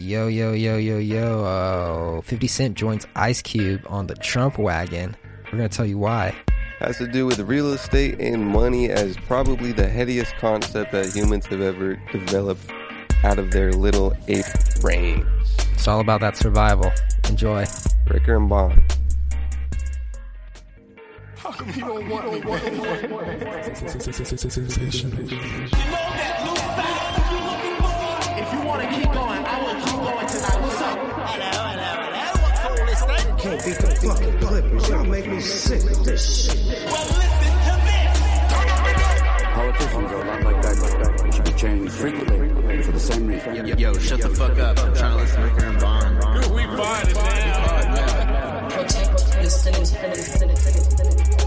Yo, yo, yo, yo, yo. Uh, 50 Cent joins Ice Cube on the Trump wagon. We're going to tell you why. Has to do with real estate and money as probably the headiest concept that humans have ever developed out of their little ape brains. It's all about that survival. Enjoy. Ricker and Bond. How come you don't want me? Want me? Want me? Beat fucking Clippers. Y'all make me sick with this shit. Well, listen to this. Politicians are a lot like that. They should be changed frequently for the same reason. Yo, shut the fuck up. I'm trying to listen to and Bond. We find it now. protect the citizens. I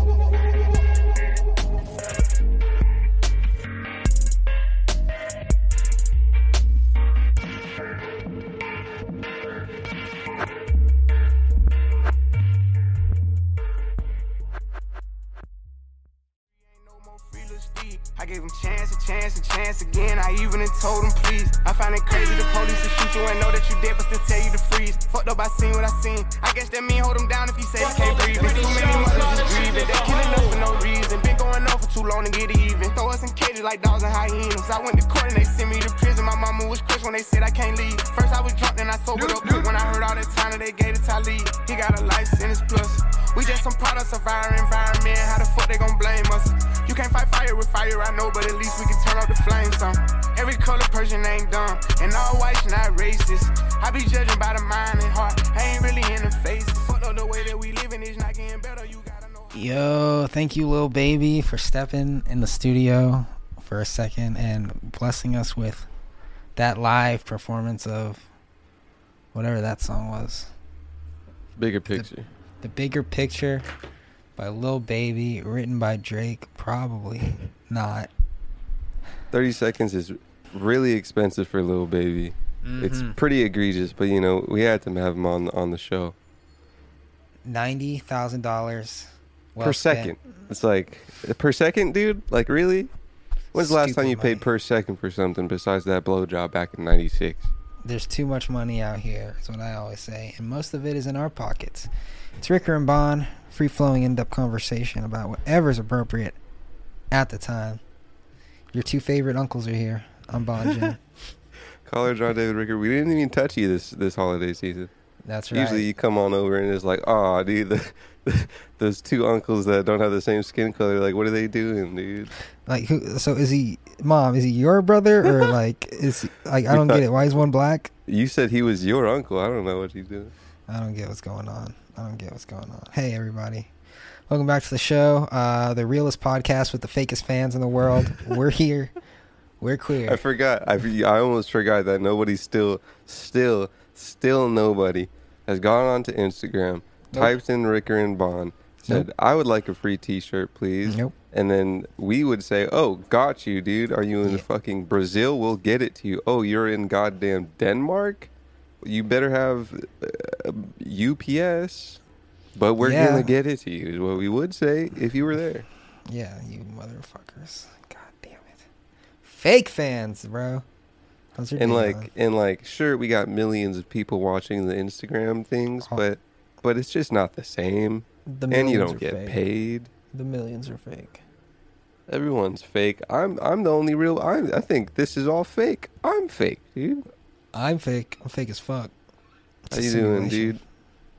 chance, a chance, again. I even told him please. I find it crazy the police will shoot you and know that you dead, but still tell you to freeze. Fucked up, I seen what I seen. I guess that mean hold him down if he say he can't breathe. Too many mothers just grieving. They killing us for no reason. Been going on for too long to get even. Throw us in cages like dogs and hyenas. I went to court and they sent me to prison. My mama was crushed when they said I can't leave. First I was drunk, then I sobered up quick when I heard all that time that they gave to Talib. He got a life sentence plus. We just some products of our environment. How the fuck they gon' blame us? You can't fight fire with fire, I know, but at least we can turn up the flames some. Every color person ain't dumb, and all whites not racist. I be judging by the mind and heart. I ain't really in the face. Fuck up the way that we living is not getting better. You gotta know. Yo, thank you, Lil Baby, for stepping in the studio for a second and blessing us with that live performance of whatever that song was. Bigger picture. The Bigger Picture by Lil Baby, written by Drake. Probably not. 30 seconds is really expensive for Lil Baby. It's Mhm. pretty egregious, but you know, we had to have him on on the show. Ninety thousand dollars per second. It's like per second, dude? Like really? When's the last time you paid per second for something besides that blowjob back in 96? There's too much money out here, is what I always say, and most of it is in our pockets. It's Ricker and Bond, free flowing, in depth conversation about whatever's appropriate at the time. Your two favorite uncles are here. I'm Bond Jim. Caller John David Ricker, we didn't even touch you this this holiday season. That's right. Usually you come on over and it's like, oh, dude, the, those two uncles that don't have the same skin color, like, what are they doing, dude? Like, who? So is he, mom? Is he your brother or like is he, like I don't thought- get it? Why is one black? You said he was your uncle. I don't know what he's doing. I don't get what's going on. I don't get what's going on. Hey, everybody. Welcome back to the show, uh, the realest podcast with the fakest fans in the world. We're here. We're queer. I forgot. I, I almost forgot that nobody still, still, still nobody has gone onto Instagram, Nope. typed in Ricker and Bond, said, Nope. I would like a free t shirt, please. Nope. And then we would say, Oh, got you, dude. Are you in Yeah. fucking Brazil? We'll get it to you. Oh, you're in goddamn Denmark? You better have uh, UPS. But we're Yeah. to get it to you, is what we would say if you were there. Yeah, you motherfuckers. God damn it. Fake fans, bro. And like and like sure we got millions of people watching the instagram things Oh. but but it's just not the same the and you don't are get fake. paid The millions are fake. everyone's fake i'm i'm the only real i i think this is all fake i'm fake dude I'm fake. I'm fake as fuck. It's how you doing dude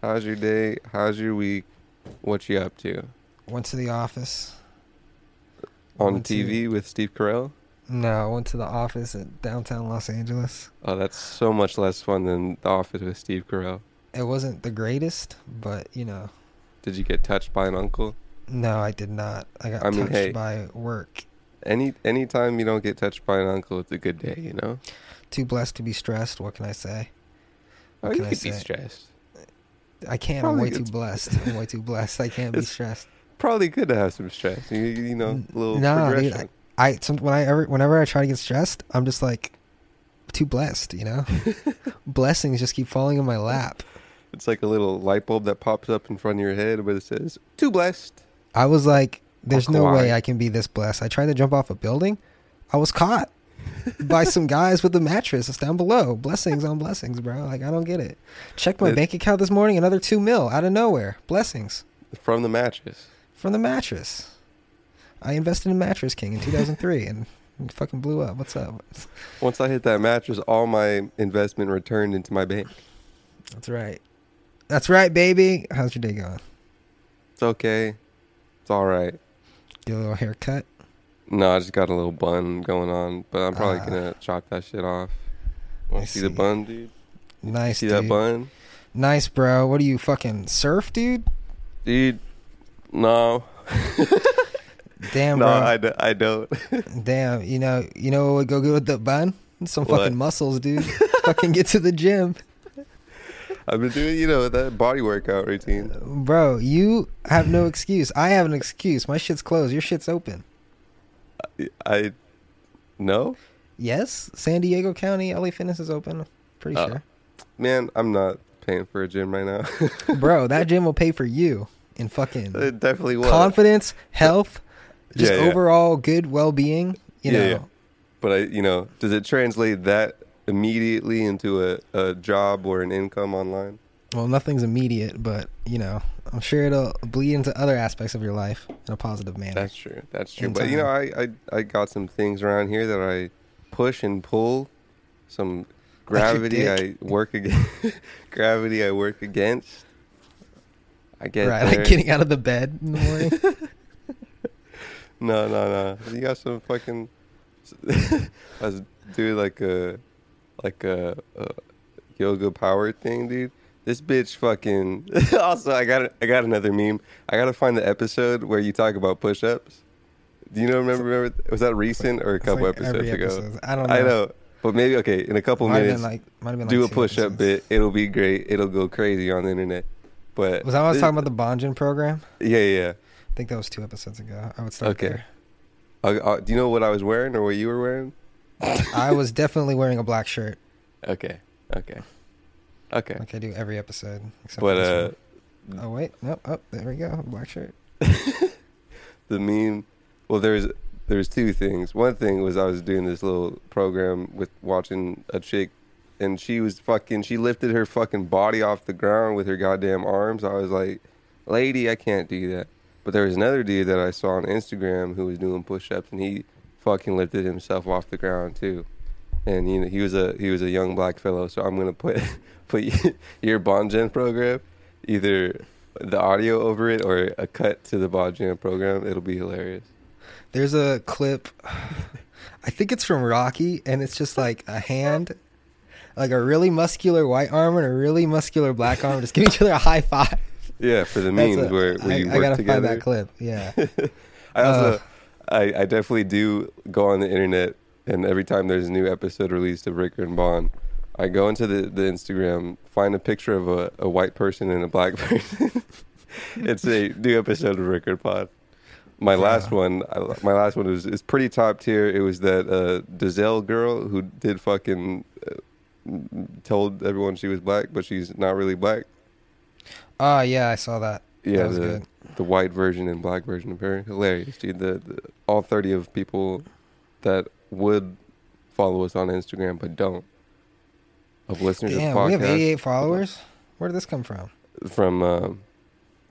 how's your day how's your week what you up to Went to the office. on Went to- tv with steve carell No, I went to the office at downtown Los Angeles. oh that's so much less fun than the office with steve carell It wasn't the greatest, but you know, did you get touched by an uncle no, I did not. I got I mean, touched hey. by work. any anytime you don't get touched by an uncle it's a good day you know Too blessed to be stressed. What can I say? oh What you can I be stressed I can't. Probably I'm way too blessed. I'm way too blessed. I can't be stressed. probably good to have some stress. You, you know, a little Nah, dude, progression. I some, when I ever whenever I try to get stressed, I'm just like too blessed. You know, blessings just keep falling in my lap. it's like a little light bulb that pops up in front of your head where it says "Too blessed." I was like, "There's no way I can be this blessed." I tried to jump off a building. I was caught. By some guys with a mattress. It's down below. Blessings on blessings, bro. Like I don't get it. Check my It- bank account this morning. Another two mil out of nowhere. Blessings From the mattress. from the mattress. I invested in Mattress King in 2003 and it fucking blew up. What's up? Once I hit that mattress, all my investment returned into my bank. That's right. That's right, baby. How's your day going? It's okay. It's all right. Get a little haircut. No, I just got a little bun going on, but I'm probably Ah. gonna chop that shit off. Want I to see the bun, dude? Nice, see dude. that bun, Nice, bro. What are you fucking surf, dude? dude? No, Damn, no, bro. I, d- I don't. Damn, you know, you know what would go good with the bun? Some What? fucking muscles, dude. fucking get to the gym, I've been doing, you know, that body workout routine. bro. You have no excuse. I have an excuse. My shit's closed. Your shit's open. I no, Yes, San Diego County LA Fitness is open. Pretty Oh. sure, man, I'm not paying for a gym right now. bro. That gym will pay for you in fucking it definitely was. confidence, health, just Yeah, yeah. overall good well-being. You Yeah, know, yeah. But I, you know, does it translate that immediately into a, a job or an income online? Well, nothing's immediate, but you know, I'm sure it'll bleed into other aspects of your life in a positive manner. That's true. That's true. In But you know. I, I I got some things around here that I push and pull. Some gravity I work against. gravity I work against. I get right, there. like getting out of the bed in the morning. No, no, no. You got some fucking. I was doing like a, like a, a yoga power thing, dude. This bitch fucking. also, I got I got another meme. I gotta find the episode where you talk about push-ups. Do you know? Remember? Remember? Was that recent or a couple like episodes ago? episode. I don't know. I know, but maybe okay. In a couple Might minutes, like, have do a push-up episodes. bit. It'll be great. It'll go crazy on the internet. But Was that I was talking about the Bonjin program? Yeah, yeah. yeah. I think that was two episodes ago. I would start Okay. there. Uh, uh, do you know what I was wearing or what you were wearing? I was definitely wearing a black shirt, Okay. Okay. Okay. like I do every episode. Except But for uh, oh wait, nope, oh there we go, black shirt. the meme. Well, there's there's two things. One thing was I was doing this little program with watching a chick, and she was fucking. She lifted her fucking body off the ground with her goddamn arms. I was like, lady, I can't do that. But there was another dude that I saw on Instagram who was doing push-ups, and he fucking lifted himself off the ground too. And you know he was a he was a young black fellow. So I'm gonna put put your Bongen program either the audio over it or a cut to the Bongen program. It'll be hilarious. There's a clip. I think it's from Rocky, and it's just like a hand, like a really muscular white arm and a really muscular black arm, just giving each other a high five. Yeah, for the memes a- where, where I, you I work gotta together. find that clip. Yeah. I also, Uh. I, I definitely do go on the internet, and every time there's a new episode released of Ricker and Bond, I go into the, the Instagram, find a picture of a, a white person and a black person. it's a new episode of Ricker Pod. My last one, I, my last one was is pretty top tier. It was that uh, Dolezal girl who did fucking uh, told everyone she was black, but she's not really black. Oh yeah, I saw that. Yeah, that was the good. the white version and black version of her, hilarious, dude. The, the all thirty of people that would follow us on Instagram but don't of listeners Damn, of we have 88 followers. Where did this come from? from um,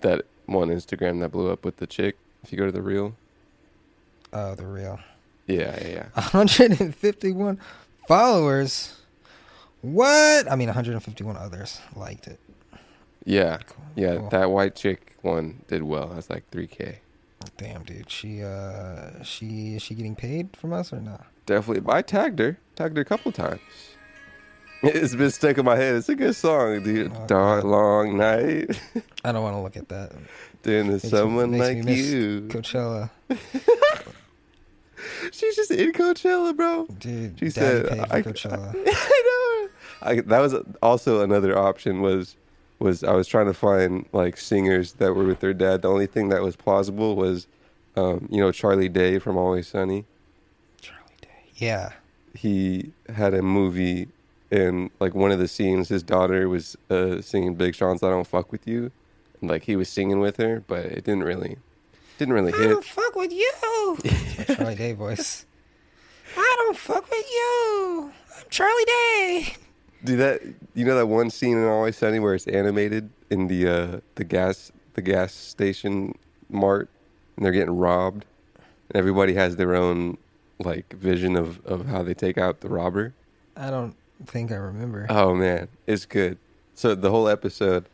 that one Instagram that blew up with the chick. If you go to the reel, Oh, the real. yeah, yeah, yeah. 151 followers. What? I mean, 151 others liked it. Yeah, Cool, yeah. cool. That white chick one did well. That's like three k. Damn, dude. She uh, she is she getting paid from us or not? Definitely. I tagged her. Tagged her a couple times. It's been stuck in my head. It's a good song, dude. Oh, Dark long night. I don't want to look at that. Makes me- someone me like you. Coachella, She's just in Coachella, bro. dude. She Daddy said, paid for I, Coachella. I know. I, that was also another option. Was was I was trying to find like singers that were with their dad. The only thing that was plausible was, um, you know, Charlie Day from Always Sunny. Charlie Day. Yeah. He had a movie, and like one of the scenes, his daughter was uh, singing Big Sean's "I Don't Fuck with You," and like he was singing with her, but it didn't really, didn't really I hit. don't fuck with you. Charlie Day voice. I don't fuck with you. I'm Charlie Day. Do that? You know that one scene in Always Sunny where it's animated in the uh, the gas the gas station mart, and they're getting robbed, and everybody has their own like vision of of how they take out the robber. I don't think I remember. Oh man, it's good. So the whole episode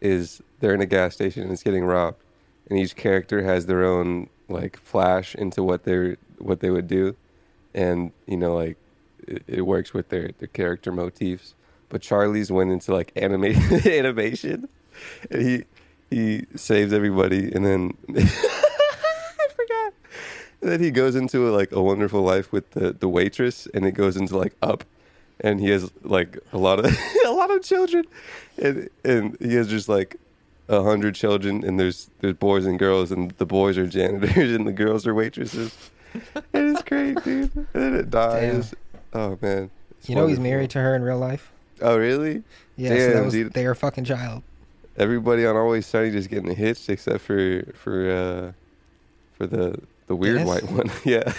is they're in a gas station and it's getting robbed, and each character has their own like flash into what they're what they would do, and you know like it, it works with their their character motifs. But Charlie's went into like animate animation, and he he saves everybody, and then I forgot. And then he goes into like a wonderful life with the the waitress, and it goes into like up and he has like a lot of a lot of children, and and he has just like a hundred children, and there's there's boys and girls, and the boys are janitors and the girls are waitresses. it is great, dude. And then it dies. Oh man, It's you know he's married to her in real life. Oh really? Yeah, so Damn, that was dude. their fucking child. Everybody on Always Sunny just getting hitched except for for uh for the the weird Dennis? white one. yeah.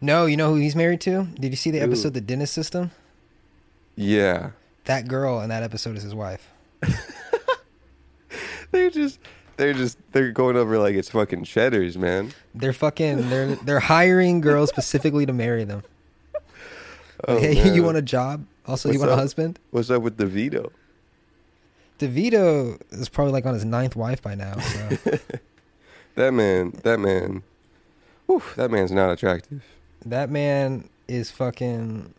No, you know who he's married to? Did you see the episode The Dennis System? yeah. That girl in that episode is his wife. They're just they're just they're going over like it's fucking cheddars, man. They're fucking they're they're hiring girls specifically to marry them. Oh, hey, man. you want a job? Also, you What's want a husband? What's up with DeVito? DeVito is probably like on his ninth wife by now. So That man, that man, whew, that man's not attractive. that man is fucking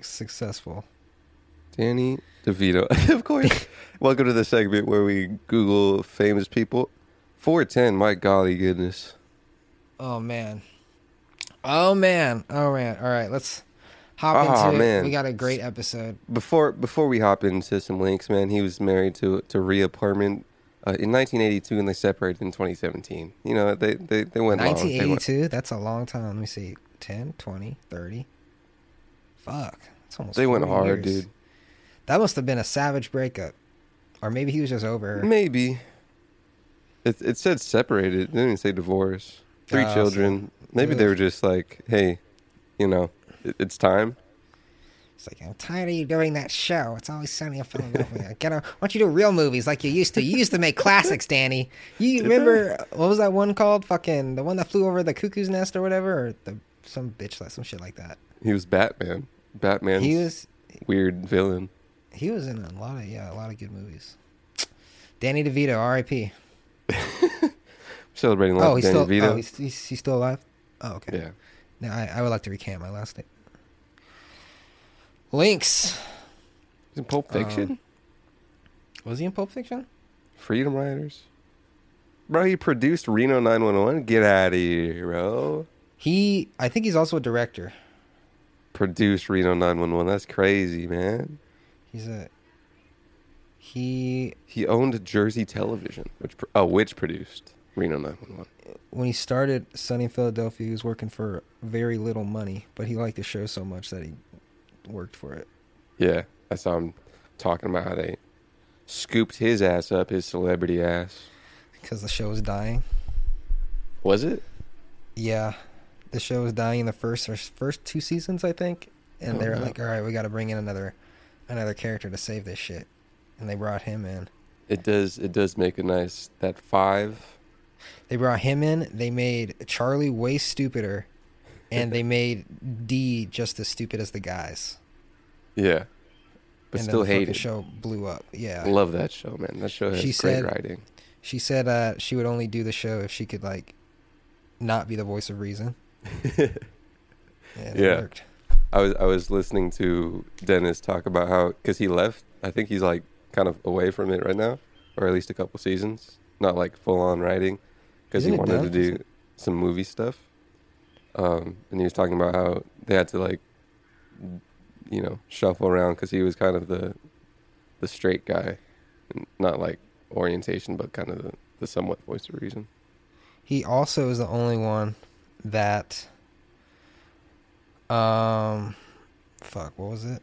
successful. Danny DeVito, of course. Welcome to the segment where we Google famous people. 410, my golly goodness. Oh man. Oh man. Oh man. All right, let's hop Oh, into it. man. We got a great episode. Before before we hop into some links, man, he was married to to Rhea Perlman uh, in 1982, and they separated in 2017. You know, they they, they went long. They went- 1982. That's a long time. Let me see. 10, 20, 30. Fuck. It's almost They went hard, years. dude. That must have been a savage breakup. Or maybe he was just over her. Maybe. It it said separated. It didn't even say divorce. Three Oh, so- children. Maybe they were just like, hey, you know, it, it's time. It's like, I'm tired of you doing that show. It's always sunny in Philadelphia. Get a, why don't you do real movies like you used to? You used to make classics, Danny. You remember what was that one called? Fucking the one that flew over the cuckoo's nest or whatever, or the some bitch like some shit like that. He was Batman. Batman. He was weird villain. he was in a lot of yeah a lot of good movies. Danny DeVito, R.I.P. Celebrating life Oh, he's Danny still DeVito. oh he's, he's he's still alive. Oh okay. yeah. Now I, I would like to recant my last name. Links. He's in Pulp Fiction. Um, was he in Pulp Fiction? Freedom Riders. Bro, he produced Reno 911. Get out of here, bro. He I think he's also a director. Produced Reno 911. That's crazy, man. He's a he He owned Jersey Television, which oh, which produced Reno 911. when he started Sunny Philadelphia, he was working for very little money, but he liked the show so much that he worked for it. Yeah, I saw him talking about how they scooped his ass up, his celebrity ass. Because the show was dying. Was it? Yeah, the show was dying in the first or first two seasons, I think. And Oh, they were oh, no. like, "All right, we got to bring in another another character to save this shit," and they brought him in. It does. It does make a nice that five. They brought him in. They made Charlie way stupider, and they made D just as stupid as the guys. Yeah, but and still then the hated. show blew up. Yeah, I Love that show, man. That show has She great said- writing. She said uh, she would only do the show if she could like not be the voice of reason. Yeah. worked. I was I was listening to Dennis talk about how because he left. I think he's like kind of away from it right now, or at least a couple seasons. Not like full on writing because he wanted to do some movie stuff. Um, and he was talking about how they had to like, you know, shuffle around because he was kind of the the straight guy, not like orientation, but kind of the, the somewhat voice of reason. He also is the only one that um fuck, what was it?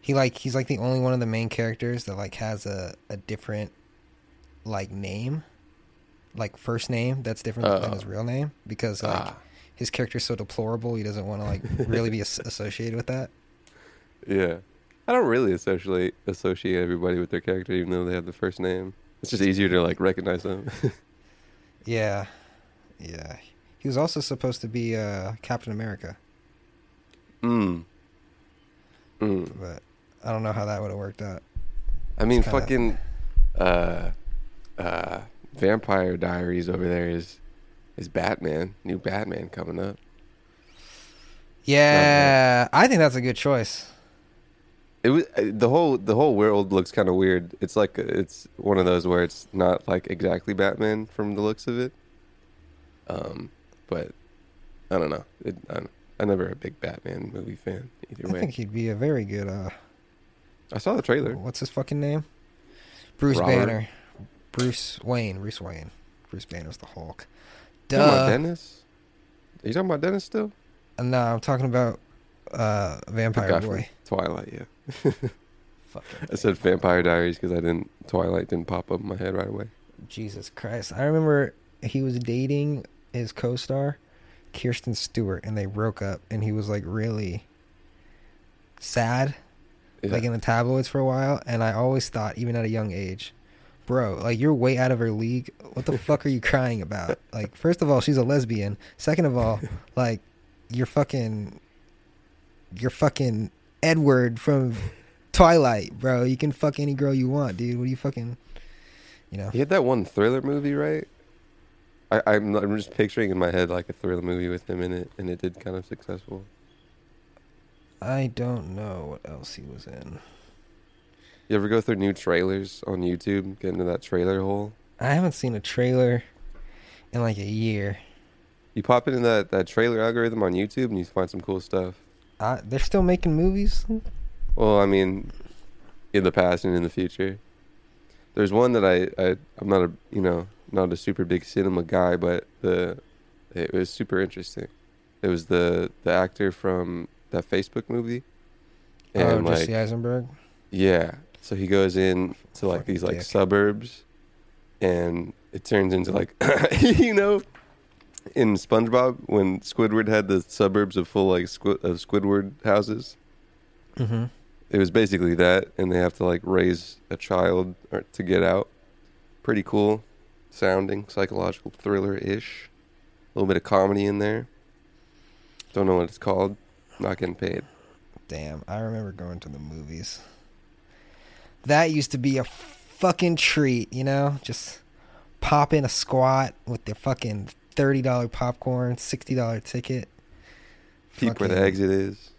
He like he's like the only one of the main characters that like has a a different like name. like first name that's different than Oh. his real name because like Ah. his character's so deplorable. He doesn't want to like really be associated with that. Yeah. I don't really associate associate everybody with their character, even though they have the first name. It's just easier to like recognize them. Yeah, yeah. He was also supposed to be uh, Captain America, mm. Mm. but I don't know how that would have worked out. I mean, kinda- fucking uh, uh, Vampire Diaries over there is is Batman. New Batman coming up. Yeah, I think that's a good choice. It was uh, the whole the whole world looks kind of weird. It's like it's one of those where it's not like exactly Batman from the looks of it. Um, but I don't know. It, I, I'm never a big Batman movie fan either I way. think he'd be a very good. uh I saw the trailer. What's his fucking name? Bruce Robert. Banner. Bruce Wayne. Bruce Wayne. Bruce Banner's the Hulk. Talking about Duh. Dennis? Are you talking about Dennis still? Uh, No, I'm talking about uh Vampire Boy. Twilight, yeah. I said Vampire Diaries because I didn't Twilight didn't pop up in my head right away. Jesus Christ. I remember he was dating his co-star Kirsten Stewart and they broke up and he was like really sad Yeah. like in the tabloids for a while and I always thought even at a young age bro like you're way out of her league what the fuck are you crying about like first of all she's a lesbian second of all like you're fucking you're fucking Edward from Twilight bro you can fuck any girl you want dude what are you fucking you know He had that one thriller movie, right? I, I'm I'm just picturing in my head like a thriller movie with him in it, and it did kind of successful. I don't know what else he was in. You ever go through new trailers on YouTube, get into that trailer hole? I haven't seen a trailer in like a year. You pop into that, that trailer algorithm on YouTube and you find some cool stuff. I, they're still making movies. Well, I mean, in the past and in the future. There's one that I, I I'm not a you know not a super big cinema guy, but the it was super interesting. It was the the actor from that Facebook movie, oh, and like Jesse Eisenberg. yeah, so he goes in to like these like dick. suburbs, and it turns into like you know, in SpongeBob when Squidward had the suburbs of full like squid of Squidward houses Mm-hmm. it was basically that, and they have to like raise a child or, to get out. Pretty cool sounding, psychological thriller ish. A little bit of comedy in there. Don't know what it's called. Not getting paid. Damn, I remember going to the movies. That used to be a fucking treat, you know? Just pop in a squat with the fucking thirty dollar popcorn, sixty dollar ticket. Peep where the exit is.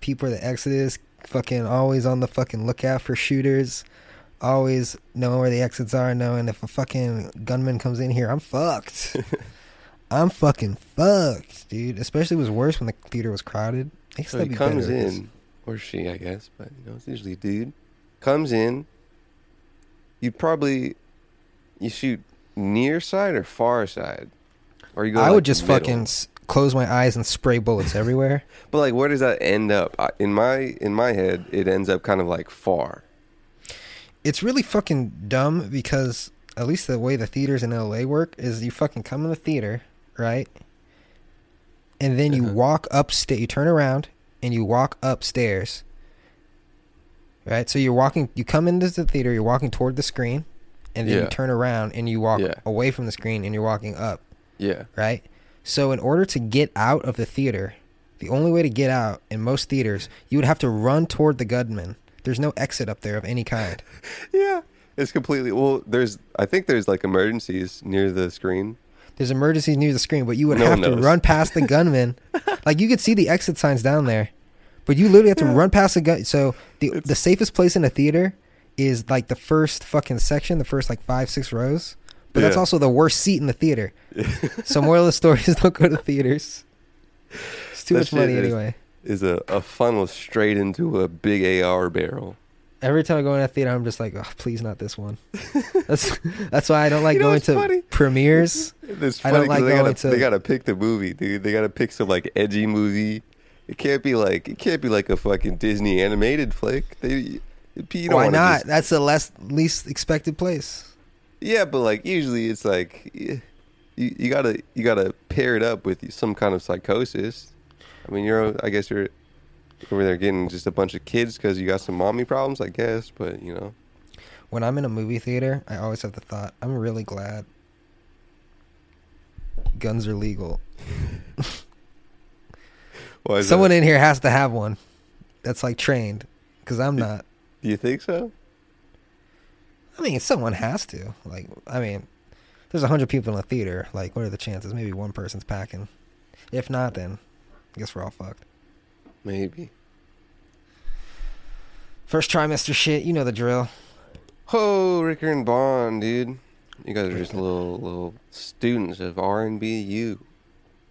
peep where the exit is. Fucking always on the fucking lookout for shooters. Always knowing where the exits are, knowing if a fucking gunman comes in here, I'm fucked. I'm fucking fucked, dude. Especially it was worse when the theater was crowded. I guess So he be comes in, or she, I guess, but you know, it's usually a dude. Comes in. You probably you shoot near side or far side, or you go. I like, would just middle? fucking s- close my eyes and spray bullets everywhere. But like, where does that end up? I, in my in my head, it ends up kind of like far. It's really fucking dumb because at least the way the theaters in LA work is you fucking come in the theater, right? And then you Uh-huh. walk upstairs, you turn around and you walk upstairs. Right? So you're walking you come into the theater, you're walking toward the screen, and then Yeah. you turn around and you walk Yeah. away from the screen and you're walking up, Yeah. right? So in order to get out of the theater, the only way to get out in most theaters, you would have to run toward the gunman. There's no exit up there of any kind. Yeah. It's completely well. There's I think there's like emergencies near the screen. There's emergencies near the screen, but you would No have to run past the gunman. like you could see the exit signs down there, but you literally have to run past the gun. So the the safest place in a theater is like the first fucking section, the first like five six rows. But that's Yeah. also the worst seat in the theater. so moral of the story is don't go to theaters. It's too That much money anyway. Is a, a funnel straight into a big AR barrel. Every time I go in a theater, I'm just like, oh, please not this one. That's that's why I don't like You know going to funny? premieres. It's I funny don't like they gotta, to- they gotta pick the movie, dude. They gotta pick some like edgy movie. It can't be like it can't be like a fucking Disney animated flick. They Why not? just- That's the less least expected place. Yeah, but like usually it's like you, you gotta you gotta pair it up with some kind of psychosis. I mean, you're I guess you're over there getting just a bunch of kids because you got some mommy problems, I guess. But you know, When I'm in a movie theater, I always have the thought, I'm really glad guns are legal. why is Someone that? in here has to have one that's like trained because I'm not. Do you think so? I mean, someone has to. Like, I mean, there's a hundred people in a theater. Like, what are the chances? Maybe one person's packing. If not, then I guess we're all fucked. Maybe. First trimester shit, you know the drill. Oh, Ricker and Bond, dude. You guys are just little little students of R and B U.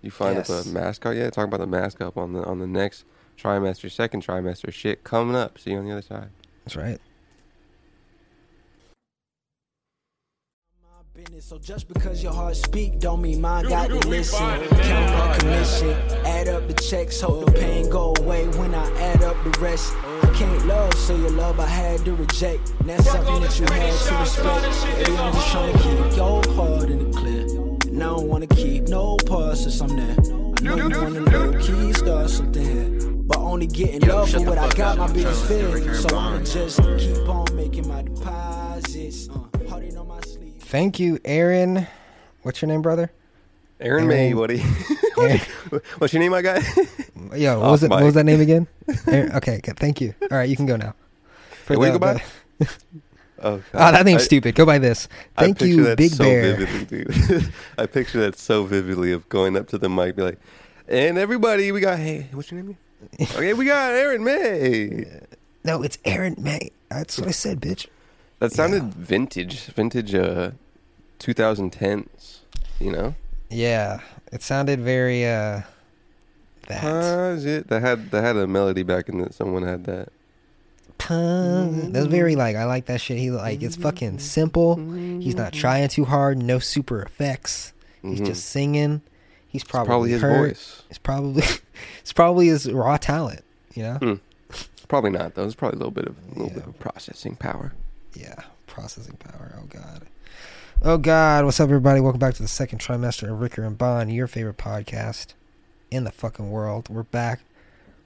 You find up Yes. a mascot yet? Talking about the mascot on the on the next trimester, second trimester shit coming up. See you on the other side. That's right. So just because your heart speak don't mean mine got to listen. Count that commission, add up the checks, hope the pain go away when I add up the rest. I can't love, so your love I had to reject. And that's something that you had to respect. Baby, I'm just trying to keep your heart in the clear. And I don't wanna keep no parts since I'm. I know you wanna low key start something. But only getting love for what I got, my biggest fear. So I'ma just keep on making my deposits. Uh, on my sleeve. Thank you, Aaron. What's your name, brother? Aaron May, Aaron- Woody. Aaron- What's your name, my guy? Yo, what was it? What was that name again? Aaron, okay, good. Thank you. All right, you can go now. For Hey, what do you the- go the- Oh, Oh, that name's I- stupid. Go buy this. Thank you, that Big so Bear. Vividly, dude. I picture that so vividly of going up to the mic, be like, "And everybody, we got hey, what's your name? again?" okay, we got Aaron May. No, it's Aaron May. That's what I said, bitch. That sounded vintage, vintage, uh, 2010s. You know, Yeah, it sounded very uh that. It. That had that had a melody back in it. Someone had that. That's very like I like that shit. He like it's fucking simple. He's not trying too hard. No super effects. He's Mhm. just singing. He's probably, probably his voice. It's probably it's probably his raw talent. You know. Hmm. Probably not though. It's probably a little bit of a little bit of processing power. Yeah, processing power. Oh god. Oh god. What's up, everybody? Welcome back to the second trimester of Ricker and Bond, your favorite podcast in the fucking world. We're back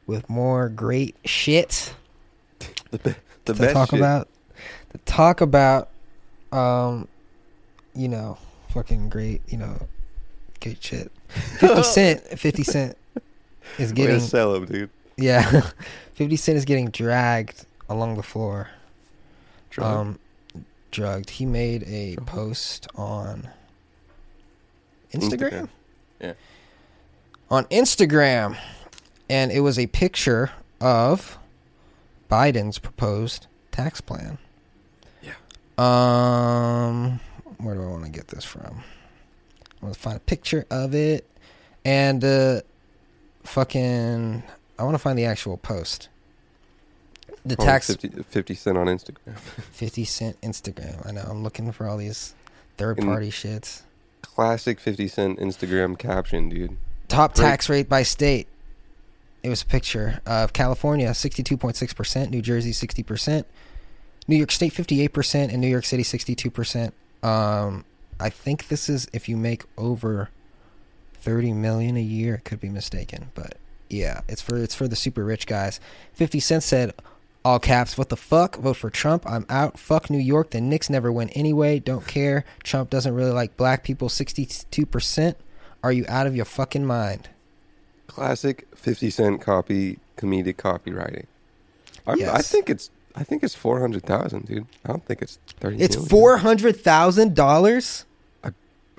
with more great shit. The, be- the to best talk shit. about to talk about um you know fucking great you know great shit 50 cent 50 cent is Way to getting sell him, dude. yeah 50 cent is getting dragged along the floor Drug. um drugged he made a post on instagram, Instagram. Yeah. on instagram and it was a picture of biden's proposed tax plan Yeah. um where do i want to get this from i want to find a picture of it and uh fucking i want to find the actual post the Oh, tax 50, 50 cent on Instagram. 50 cent Instagram. I know. I'm looking for all these third In- party shits. Classic 50 cent Instagram caption, dude. Top Great. tax rate by state. It was a picture of California, 62.6%, New Jersey, 60%, New York State, 58%, and New York City, 62%. Um, I think this is if you make over 30 million a year. I could be mistaken, but yeah, it's for it's for the super rich guys. 50 Cent said, all caps, what the fuck? Vote for Trump. I'm out. Fuck New York. The Knicks never win anyway. Don't care. Trump doesn't really like black people. 62%. Are you out of your fucking mind? Classic 50 cent copy, comedic copywriting. I'm, I think it's I think it's 400,000, dude. I don't think it's 30 It's $400,000?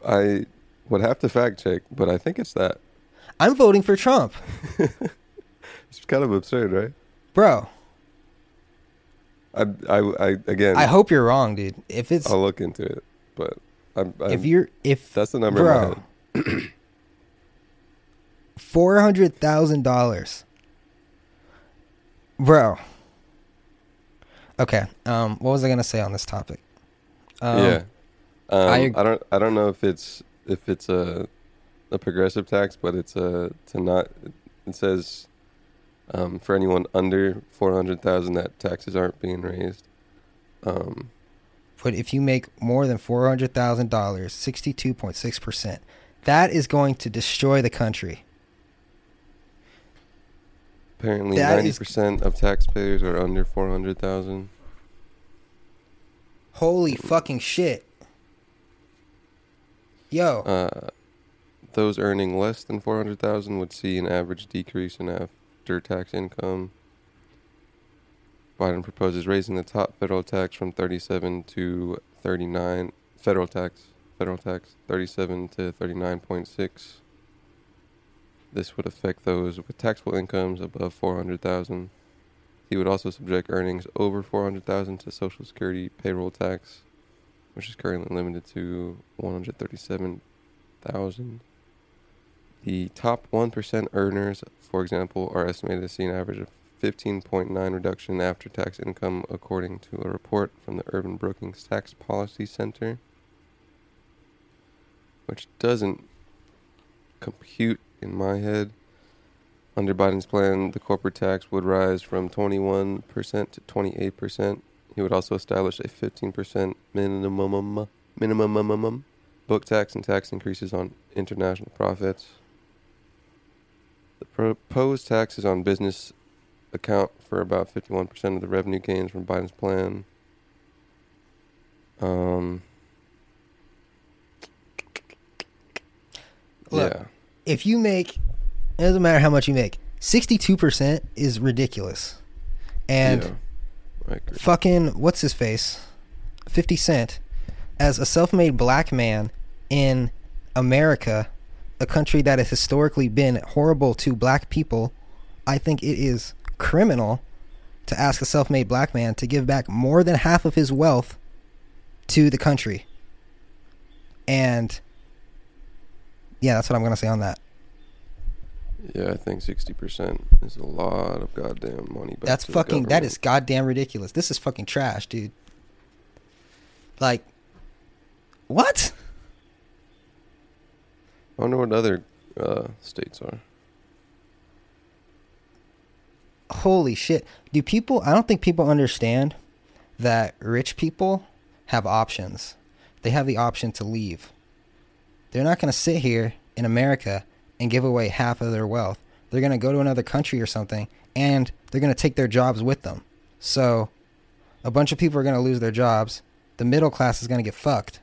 I would have to fact check, but I think it's that. I'm voting for Trump. It's kind of absurd, right? Bro, I, I, I again, I hope you're wrong, dude. If it's I'll look into it, but I'm, I'm if you're if that's the number in my bro, head. $400,000. Bro. Okay. Um what was I going to say on this topic? Um, yeah. Um, I I, don't I don't know if it's if it's a a progressive tax, but it's a to not. It says um, for anyone under four hundred thousand that taxes aren't being raised. Um, but if you make more than four hundred thousand dollars, sixty-two point six percent, that is going to destroy the country. Apparently, That ninety is- percent of taxpayers are under four hundred thousand. Holy fucking shit! Yo, Uh, those earning less than four hundred thousand would see an average decrease in after-tax income. Biden proposes raising the top federal tax from thirty-seven to thirty-nine. Federal tax, federal tax, thirty-seven to thirty-nine point six. This would affect those with taxable incomes above four hundred thousand. He would also subject earnings over four hundred thousand to Social Security payroll tax, which is currently limited to one hundred thirty-seven thousand. The top one percent earners, for example, are estimated to see an average of fifteen point nine reduction in after-tax income, according to a report from the Urban Brookings Tax Policy Center, which doesn't compute in my head. Under Biden's plan, the corporate tax would rise from 21% to 28%. He would also establish a 15% minimum minimum minimum book tax and tax increases on international profits. The proposed taxes on business account for about 51% of the revenue gains from Biden's plan. Um, Look, yeah. If you make, it doesn't matter how much you make. Sixty-two percent is ridiculous, and yeah, fucking what's his face, Fifty Cent, as a self-made black man in America, a country that has historically been horrible to black people, I think it is criminal to ask a self-made black man to give back more than half of his wealth to the country. And yeah, that's what I'm gonna say on that. Yeah, I think 60% is a lot of goddamn money. Back That's fucking. That government. goddamn ridiculous. This is fucking trash, dude. Like, what? I wonder what other uh, states are. Holy shit. Do people. I don't think people understand that rich people have options. They have the option to leave. They're not going to sit here in America and give away half of their wealth. They're going to go to another country or something and they're going to take their jobs with them. So, a bunch of people are going to lose their jobs. The middle class is going to get fucked.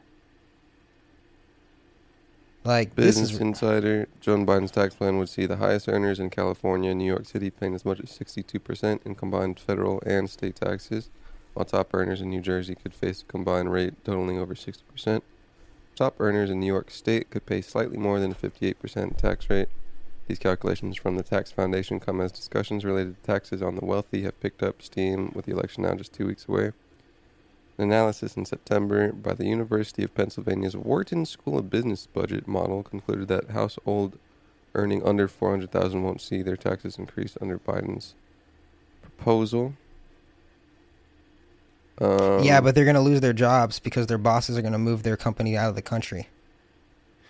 Like, this Business is. Insider, Joe Biden's tax plan would see the highest earners in California and New York City paying as much as 62% in combined federal and state taxes, while top earners in New Jersey could face a combined rate totaling over 60%. Top earners in New York State could pay slightly more than a 58% tax rate. These calculations from the Tax Foundation come as discussions related to taxes on the wealthy have picked up steam with the election now just two weeks away. An analysis in September by the University of Pennsylvania's Wharton School of Business budget model concluded that household earning under 400,000 won't see their taxes increase under Biden's proposal. Um, yeah, but they're going to lose their jobs because their bosses are going to move their company out of the country.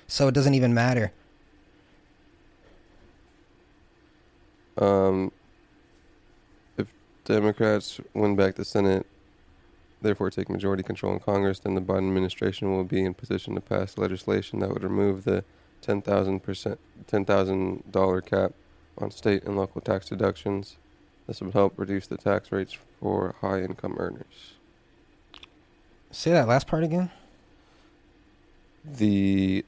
So it doesn't even matter. um, if Democrats win back the Senate, therefore take majority control in Congress, then the Biden administration will be in position to pass legislation that would remove the ten thousand percent, ten thousand dollar cap on state and local tax deductions. This would help reduce the tax rates for high income earners. Say that last part again. The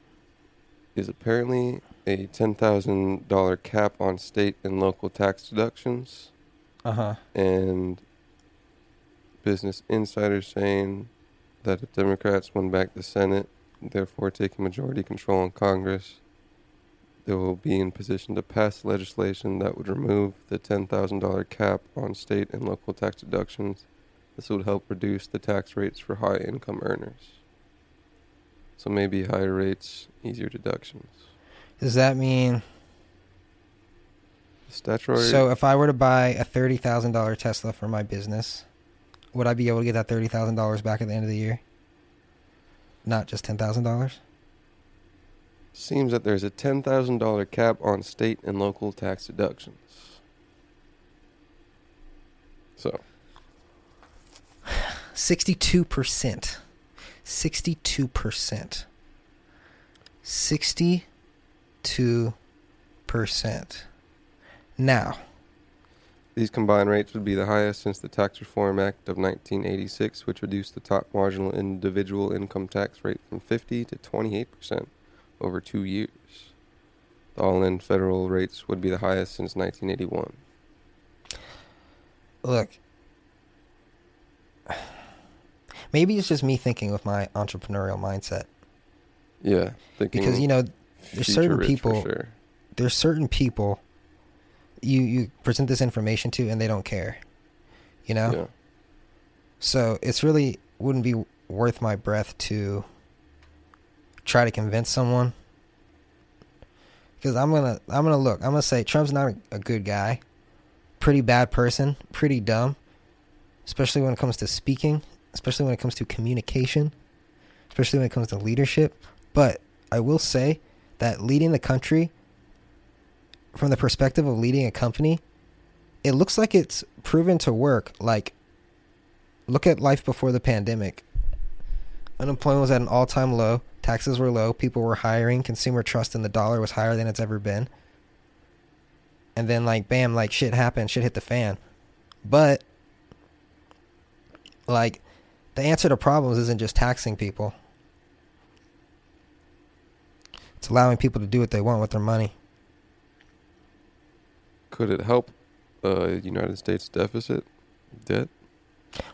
is apparently a ten thousand dollar cap on state and local tax deductions. Uh huh. and Business Insider saying that if Democrats win back the Senate, therefore taking majority control in Congress, they will be in position to pass legislation that would remove the $10,000 cap on state and local tax deductions. This would help reduce the tax rates for high income earners. So maybe higher rates, easier deductions. Does that mean Statutory. so? If I were to buy a thirty thousand dollar Tesla for my business, would I be able to get that thirty thousand dollars back at the end of the year? Not just ten thousand dollars. Seems that there's a $10,000 cap on state and local tax deductions. So, Sixty-two percent. Sixty-two percent. Sixty-two percent. Now, These combined rates would be the highest since the Tax Reform Act of 1986, which reduced the top marginal individual income tax rate from 50 to 28 percent over two years. The all-in federal rates would be the highest since 1981. look. Maybe it's just me thinking with my entrepreneurial mindset. Yeah, thinking Because you know, there's certain people sure. there's certain people you you present this information to and they don't care. You know? Yeah. So it's really wouldn't be worth my breath to try to convince someone. Because I'm gonna I'm gonna look. I'm gonna say Trump's not a, a good guy, pretty bad person, pretty dumb, especially when it comes to speaking, especially when it comes to communication, especially when it comes to leadership. But I will say that leading the country, from the perspective of leading a company, it looks like it's proven to work. Like look at life before the pandemic. Unemployment was at an all time low. Taxes were low. People were hiring. Consumer trust in the dollar was higher than it's ever been. And then, like, bam, like shit happened. Shit hit the fan. But, like, the answer to problems isn't just taxing people, it's allowing people to do what they want with their money. Could it help uh, United States deficit debt?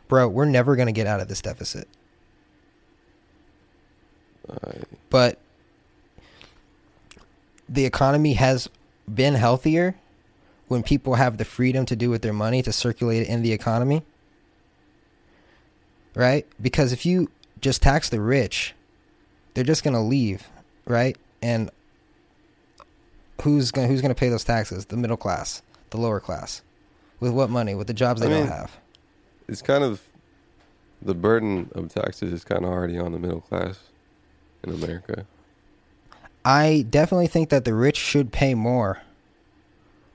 Bro, we're never going to get out of this deficit. I but the economy has been healthier when people have the freedom to do with their money to circulate it in the economy. Right? Because if you just tax the rich, they're just going to leave, right? And who's going who's going to pay those taxes? The middle class, the lower class. With what money? With the jobs they I mean, don't have. it's kind of the burden of taxes is kind of already on the middle class in America. I definitely think that the rich should pay more,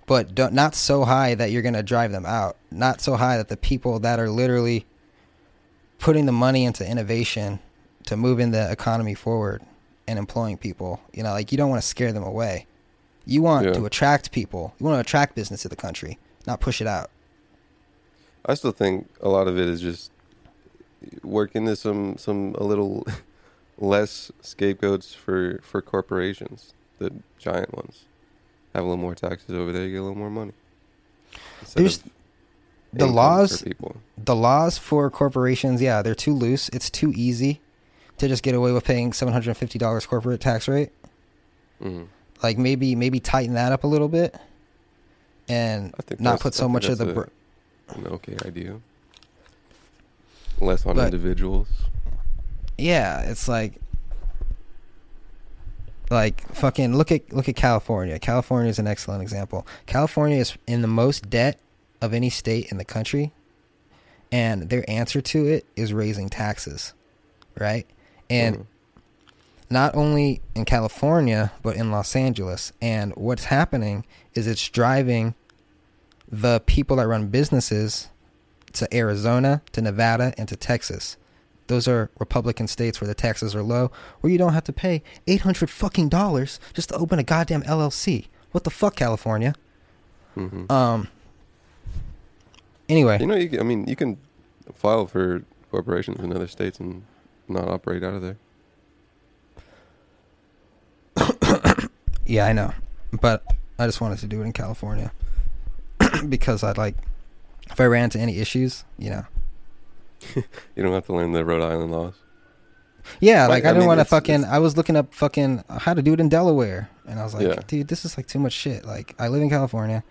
but don't, not so high that you're going to drive them out. Not so high that the people that are literally putting the money into innovation to moving the economy forward and employing people, you know, like you don't want to scare them away. You want Yeah. to attract people. You want to attract business to the country, not push it out. I still think a lot of it is just working to some some a little less scapegoats for for corporations, the giant ones. Have a little more taxes over there, you get a little more money. Instead There's of the laws the laws for corporations, yeah, they're too loose. It's too easy to just get away with paying seven hundred and fifty dollars corporate tax rate. Mhm. Like maybe maybe tighten that up a little bit, and not put so much of the. a- Br- an okay idea. Less on But- individuals. yeah, it's like like fucking look at look at California. California is an excellent example. California is in the most debt of any state in the country, and their answer to it is raising taxes, right? And Mhm. not only in California but in Los Angeles. And what's happening is it's driving the people that run businesses to Arizona, to Nevada, and to Texas. Those are Republican states where the taxes are low, where you don't have to pay eight hundred fucking dollars just to open a goddamn LLC. What the fuck, California? Mhm. Um. Anyway, You know, you can, I mean, you can file for corporations in other states and not operate out of there. yeah, I know, but I just wanted to do it in California because I'd like if I ran into any issues, you know. You don't have to learn the Rhode Island laws. Yeah, But, like I I didn't mean, want to it's- fucking. it's- I was looking up fucking how to do it in Delaware, and I was like, Yeah. dude, this is like too much shit. Like I live in California,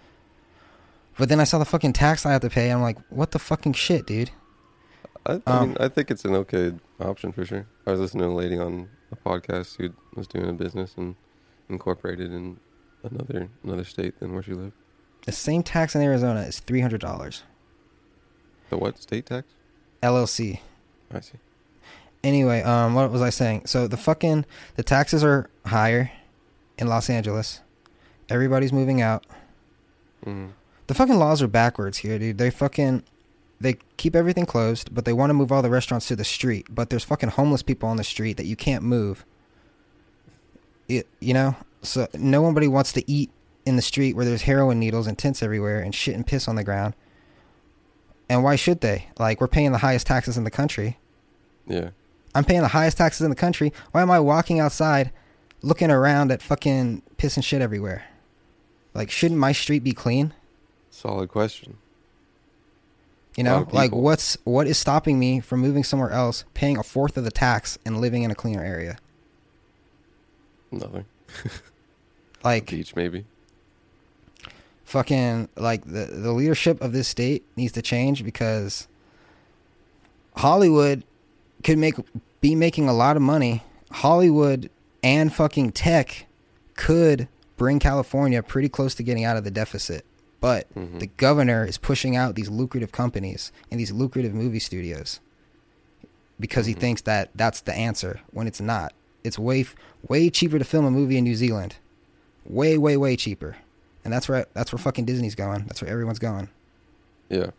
but then I saw the fucking tax I have to pay. And I'm like, what the fucking shit, dude? I, I Um, mean, I think it's an okay option for sure. I was listening to a lady on a podcast who was doing a business and incorporated in another another state than where she lived. The same tax in Arizona is three hundred dollars. The what state tax? LLC. I see. Anyway, um, what was I saying? So the fucking the taxes are higher in Los Angeles. Everybody's moving out. Mhm. The fucking laws are backwards here, dude. They fucking they keep everything closed, but they want to move all the restaurants to the street. But there's fucking homeless people on the street that you can't move. It, you know, so nobody wants to eat in the street where there's heroin needles and tents everywhere and shit and piss on the ground. And why should they? Like we're paying the highest taxes in the country. Yeah. I'm paying the highest taxes in the country. Why am I walking outside looking around at fucking piss and shit everywhere? Like shouldn't my street be clean? Solid question. You know, like what's what is stopping me from moving somewhere else, paying a fourth of the tax, and living in a cleaner area? Nothing. Like Beach maybe. fucking like the the leadership of this state needs to change because Hollywood could make be making a lot of money. Hollywood and fucking tech could bring California pretty close to getting out of the deficit. But Mhm. the governor is pushing out these lucrative companies and these lucrative movie studios because he thinks that that's the answer when it's not. It's way way cheaper to film a movie in New Zealand. Way way way cheaper. And that's where that's where fucking Disney's going. That's where everyone's going. Yeah.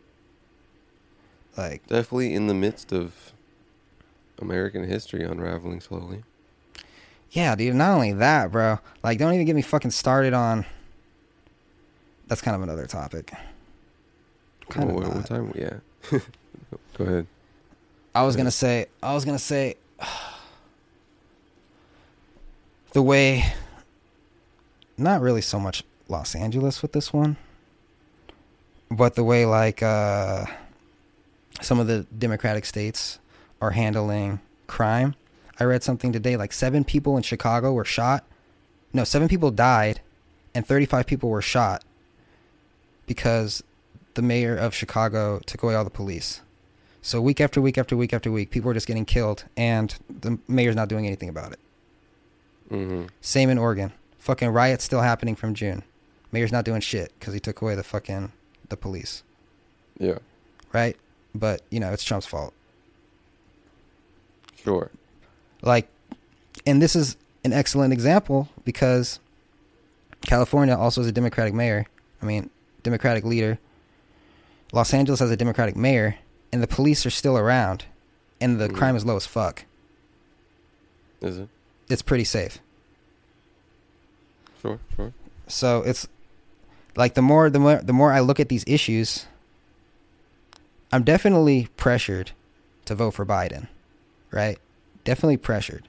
Like Definitely in the midst of American history unraveling slowly. Yeah, dude. Not only that, bro. Like, don't even get me fucking started on. That's kind of another topic. Kind Well, of. what, what time? Yeah. Go ahead. I was gonna say. I was gonna say. The way. Not really so much Los Angeles with this one, but the way like uh, some of the Democratic states are handling crime. I read something today like seven people in Chicago were shot. No, seven people died, and 35 people were shot because the mayor of Chicago took away all the police. So week after week after week after week, people are just getting killed, and the mayor's not doing anything about it. Mm-hmm. Same in Oregon. Fucking riots still happening from June. Mayor's not doing shit because he took away the fucking the police, Yeah. right? But you know it's Trump's fault. Sure. like and this is an excellent example because California also has a Democratic mayor. I mean, Democratic leader. Los Angeles has a Democratic mayor, and the police are still around, and the Mhm. crime is low as fuck. Is it? It's pretty safe. Sure. Sure. So it's like the more the more the more I look at these issues, I'm definitely pressured to vote for Biden, right? Definitely pressured.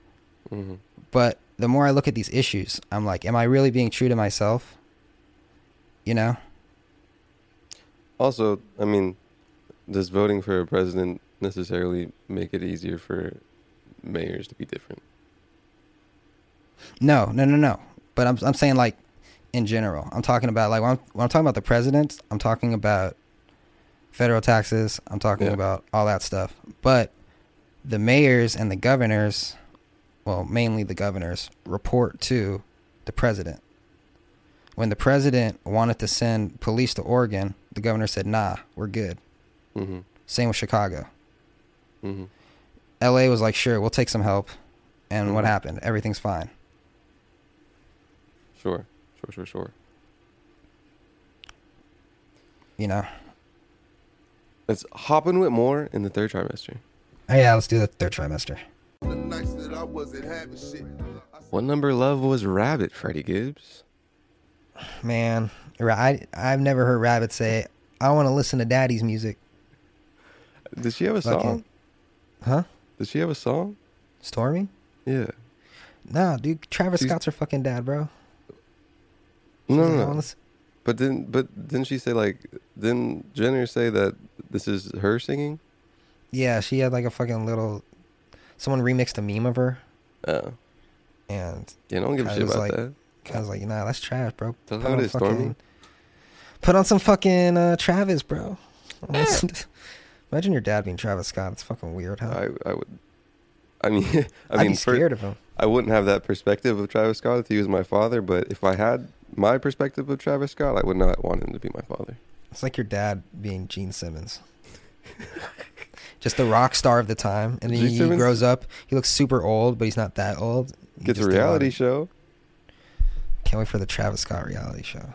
Mm-hmm. But the more I look at these issues, I'm like, am I really being true to myself? You know? Also, I mean, does voting for a president necessarily make it easier for mayors to be different? No, no, no, no. But I'm I'm saying like in general. I'm talking about like when I'm, when I'm talking about the president, I'm talking about federal taxes. I'm talking Yeah. about all that stuff. But the mayors and the governors, well, mainly the governors, report to the president. When the president wanted to send police to Oregon, the governor said, "Nah, we're good." Mm-hmm. Same with Chicago. Mm-hmm. LA was like, "Sure, we'll take some help." And what Mhm. happened? Everything's fine. Sure. Sure. Sure. Sure. You know. Let's hop in with more in the third trimester. Oh, yeah, let's do the third trimester. What number love was Rabbit, Freddie Gibbs? Man, I I've never heard Rabbit say, "I want to listen to Daddy's music." Did she have a Fucking- song? Huh? Did she have a song? Stormi? Yeah. No, dude. Travis She's- Scott's her fucking dad, bro. No, She's no, like, "I no. wanna But didn't but didn't she say like didn't Jenner say that this is her singing? Yeah, she had like a fucking little. Someone remixed a meme of her, Oh. and Yeah, don't give a I shit was about like- that. I was like, "Nah, that's trash, bro." Her on it is, fucking- Put on some fucking uh, Travis, bro. Imagine your dad being Travis Scott. It's fucking weird, huh? I I would I mean I I'd mean be for- scared of him. I wouldn't have that perspective of Travis Scott if he was my father, but if I had my perspective of Travis Scott, I would not want him to be my father. It's like your dad being Gene Simmons. Just the rock star of the time. And then Gene he Simmons- grows up. He looks super old, but he's not that old. You Gets a just did lot reality show. Can't wait for the Travis Scott reality show.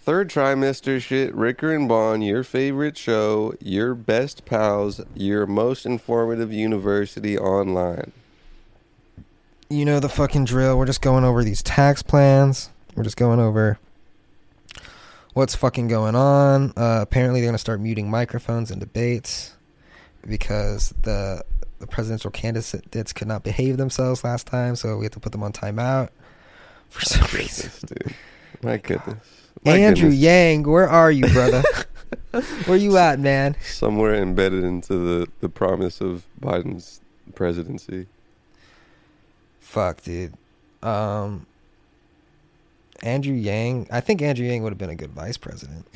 Third trimester shit, Ricker and Bond, your favorite show, your best pals, your most informative university online. You know the fucking drill. We're just going over these tax plans. We're just going over what's fucking going on. Uh, apparently, they're gonna start muting microphones in debates because the the presidential candidates could not behave themselves last time, so we have to put them on timeout for some reason. Dude. My goodness. My Andrew goodness. Yang, where are you, brother? where you at, man? Somewhere embedded into the, the promise of Biden's presidency. Fuck, dude. Um, Andrew Yang. I think Andrew Yang would have been a good vice president.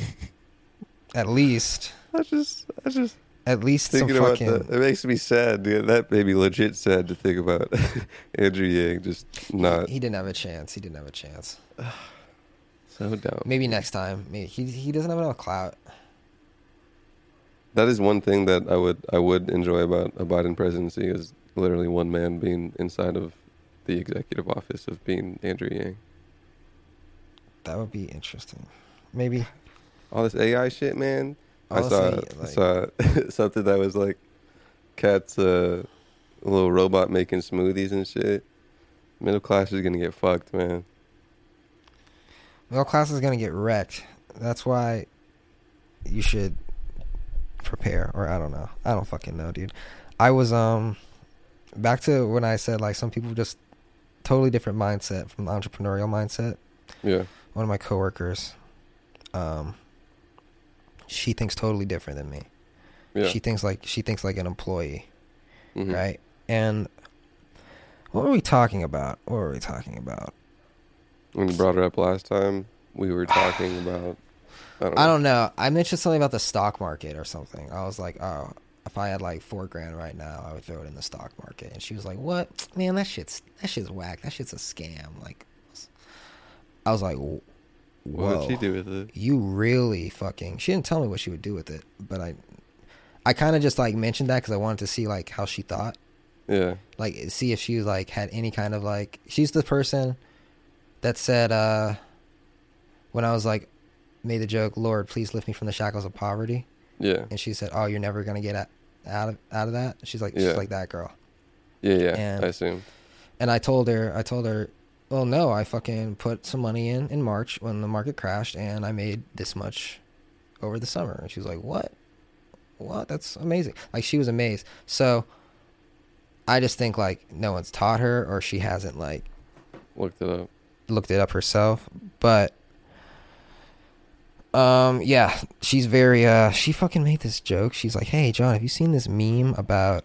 at least, I just, I just at least some thinking about fucking. that. It makes me sad, dude. That made me legit sad to think about Andrew Yang just not He didn't have a chance. He didn't have a chance. so dumb. Maybe next time. Maybe he he doesn't have enough clout. That is one thing that I would I would enjoy about a Biden presidency is literally one man being inside of the executive office of being Andrew Yang. That would be interesting. Maybe. All this AI shit, man. I saw like- saw something that was like cat's uh, a little robot making smoothies and shit. Middle class is gonna get fucked, man. Middle class is gonna get wrecked. That's why you should prepare, or I don't know. I don't fucking know, dude. I was um back to when I said like some people just totally different mindset from the entrepreneurial mindset. Yeah. One of my coworkers, um, she thinks totally different than me. Yeah. She thinks like she thinks like an employee, Mhm. right? And what were we talking about? What were we talking about? When you brought her up last time, we were talking about. I don't know. I don't know. I mentioned something about the stock market or something. I was like, oh, if I had like four grand right now, I would throw it in the stock market. And she was like, what? Man, that shit's that shit's whack. That shit's a scam. Like, I was like, whoa. What would she do with it? You really fucking. She didn't tell me what she would do with it, but I, I kind of just like mentioned that because I wanted to see like how she thought Yeah. like see if she was like had any kind of like she's the person that said uh when I was like made the joke, Lord, please lift me from the shackles of poverty. Yeah. And she said, Oh, you're never gonna get out out of out of that. She's like Yeah. she's like that girl. Yeah, yeah. And- I assume. And I told her I told her, Well no, I fucking put some money in in March when the market crashed and I made this much over the summer. And she was like, What? What? That's amazing. Like she was amazed. So I just think like no one's taught her or she hasn't like Looked it up. looked it up herself, but um yeah, she's very uh she fucking made this joke. She's like, "Hey, John, have you seen this meme about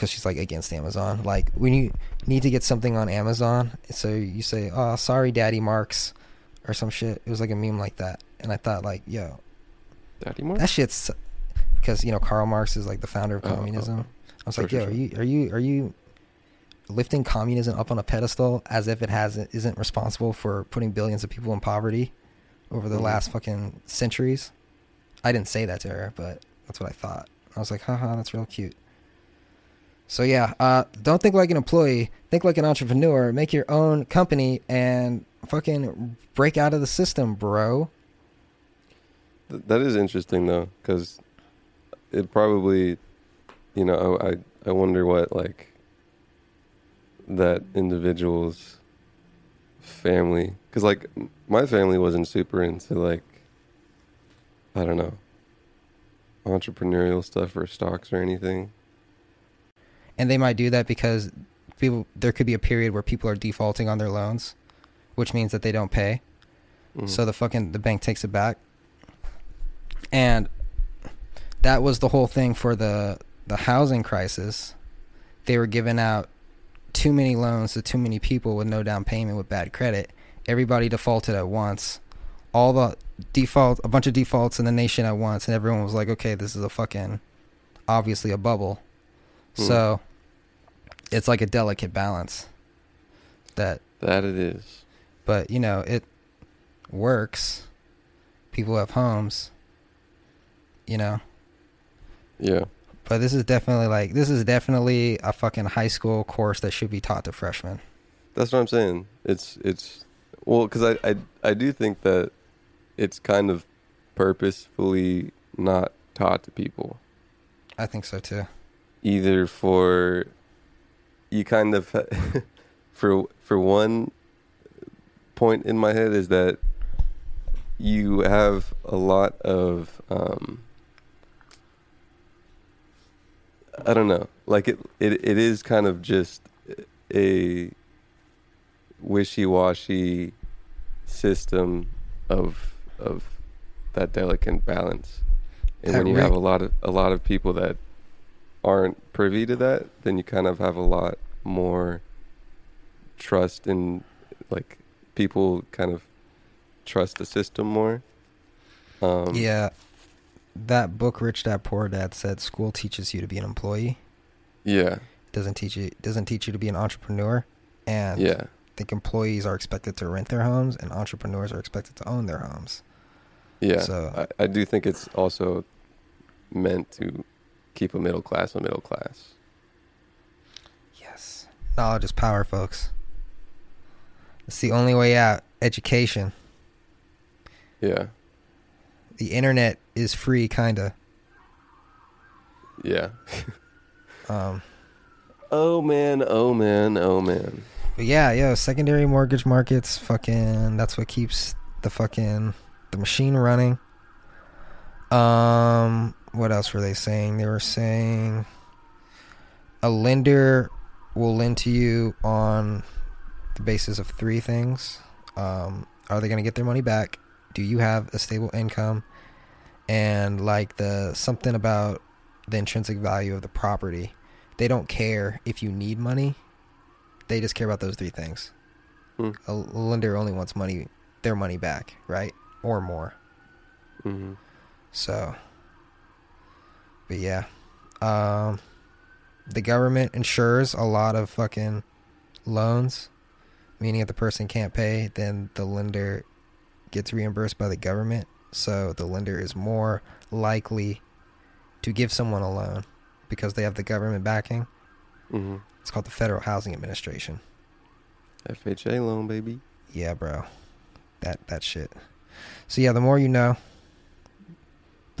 cuz she's like against Amazon. Like when you need to get something on Amazon, so you say, "Oh, sorry, Daddy Marx," or some shit. It was like a meme like that. And I thought like, "Yo, Daddy Marx? that shit's because you know Karl Marx is like the founder of Oh, oh, communism. I was Sure, like, yo, sure. are you are you are you lifting communism up on a pedestal as if it hasn't isn't responsible for putting billions of people in poverty over the Mhm. last fucking centuries? I didn't say that to her, but that's what I thought. I was like, haha, that's real cute. So yeah, uh, don't think like an employee. Think like an entrepreneur. Make your own company and fucking break out of the system, bro. Th- that is interesting though, because it probably, you know, I I wonder what like that individual's family, because like my family wasn't super into like I don't know entrepreneurial stuff or stocks or anything. And they might do that because people there could be a period where people are defaulting on their loans, which means that they don't pay. Mhm. So the fucking the bank takes it back. And that was the whole thing for the the housing crisis. They were giving out too many loans to too many people with no down payment with bad credit. Everybody defaulted at once. All the default a bunch of defaults in the nation at once and everyone was like, "Okay, this is a fucking obviously a bubble." Hmm. So it's like a delicate balance that that it is. but you know it works people have homes you know Yeah. but this is definitely like this is definitely a fucking high school course that should be taught to freshmen That's what I'm saying. It's it's Well, because I, I I do think that it's kind of purposefully not taught to people. I think so too. Either for you kind of for for one point in my head is that you have a lot of um, I don't know, like it, it it is kind of just a wishy-washy system of of that delicate balance. And That when you re- have a lot of a lot of people that aren't privy to that, then you kind of have a lot more trust in like people kind of trust the system more. Um, yeah, that book, Rich Dad Poor Dad, said school teaches you to be an employee. Yeah. Doesn't teach you doesn't teach you to be an entrepreneur. And Yeah. I think employees are expected to rent their homes, and entrepreneurs are expected to own their homes. Yeah. So- I, I do think it's also meant to keep a middle class a middle class. Yes, knowledge is power, folks. It's the only way out. Education. Yeah. The internet is free, kinda. Yeah. Um, oh man, oh man, oh man. But yeah, yo, secondary mortgage markets, fucking, that's what keeps the fucking the machine running. Um, what else were they saying? They were saying a lender will lend to you on the basis of three things. Um, are they going to get their money back? Do you have a stable income? And like the something about the intrinsic value of the property. They don't care if you need money they just care about those three things. Hmm. A lender only wants money, their money back, right, or more. hmm So, but yeah, um, the government insures a lot of fucking loans, meaning if the person can't pay, then the lender gets reimbursed by the government. So the lender is more likely to give someone a loan because they have the government backing. hmm It's called the Federal Housing Administration. FHA loan, baby. Yeah, bro. That that shit. So yeah, the more you know,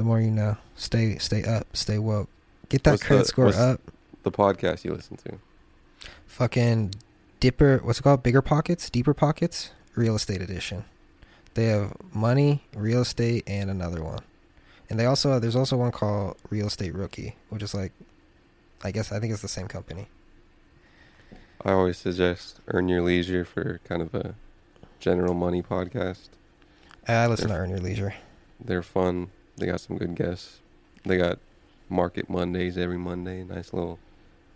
the more you know. Stay stay up, stay woke. Get that What's credit the- score up. The podcast you listen to. Fucking Dipper, what's it called? Bigger Pockets, Deeper Pockets, Real Estate Edition. They have money, real estate, and another one. And they also there's also one called Real Estate Rookie, which is like, I guess I think it's the same company. I always suggest Earn Your Leisure for kind of a general money podcast. I listen to They're- Earn Your Leisure. They're fun. They got some good guests. They got Market Mondays every Monday. Nice little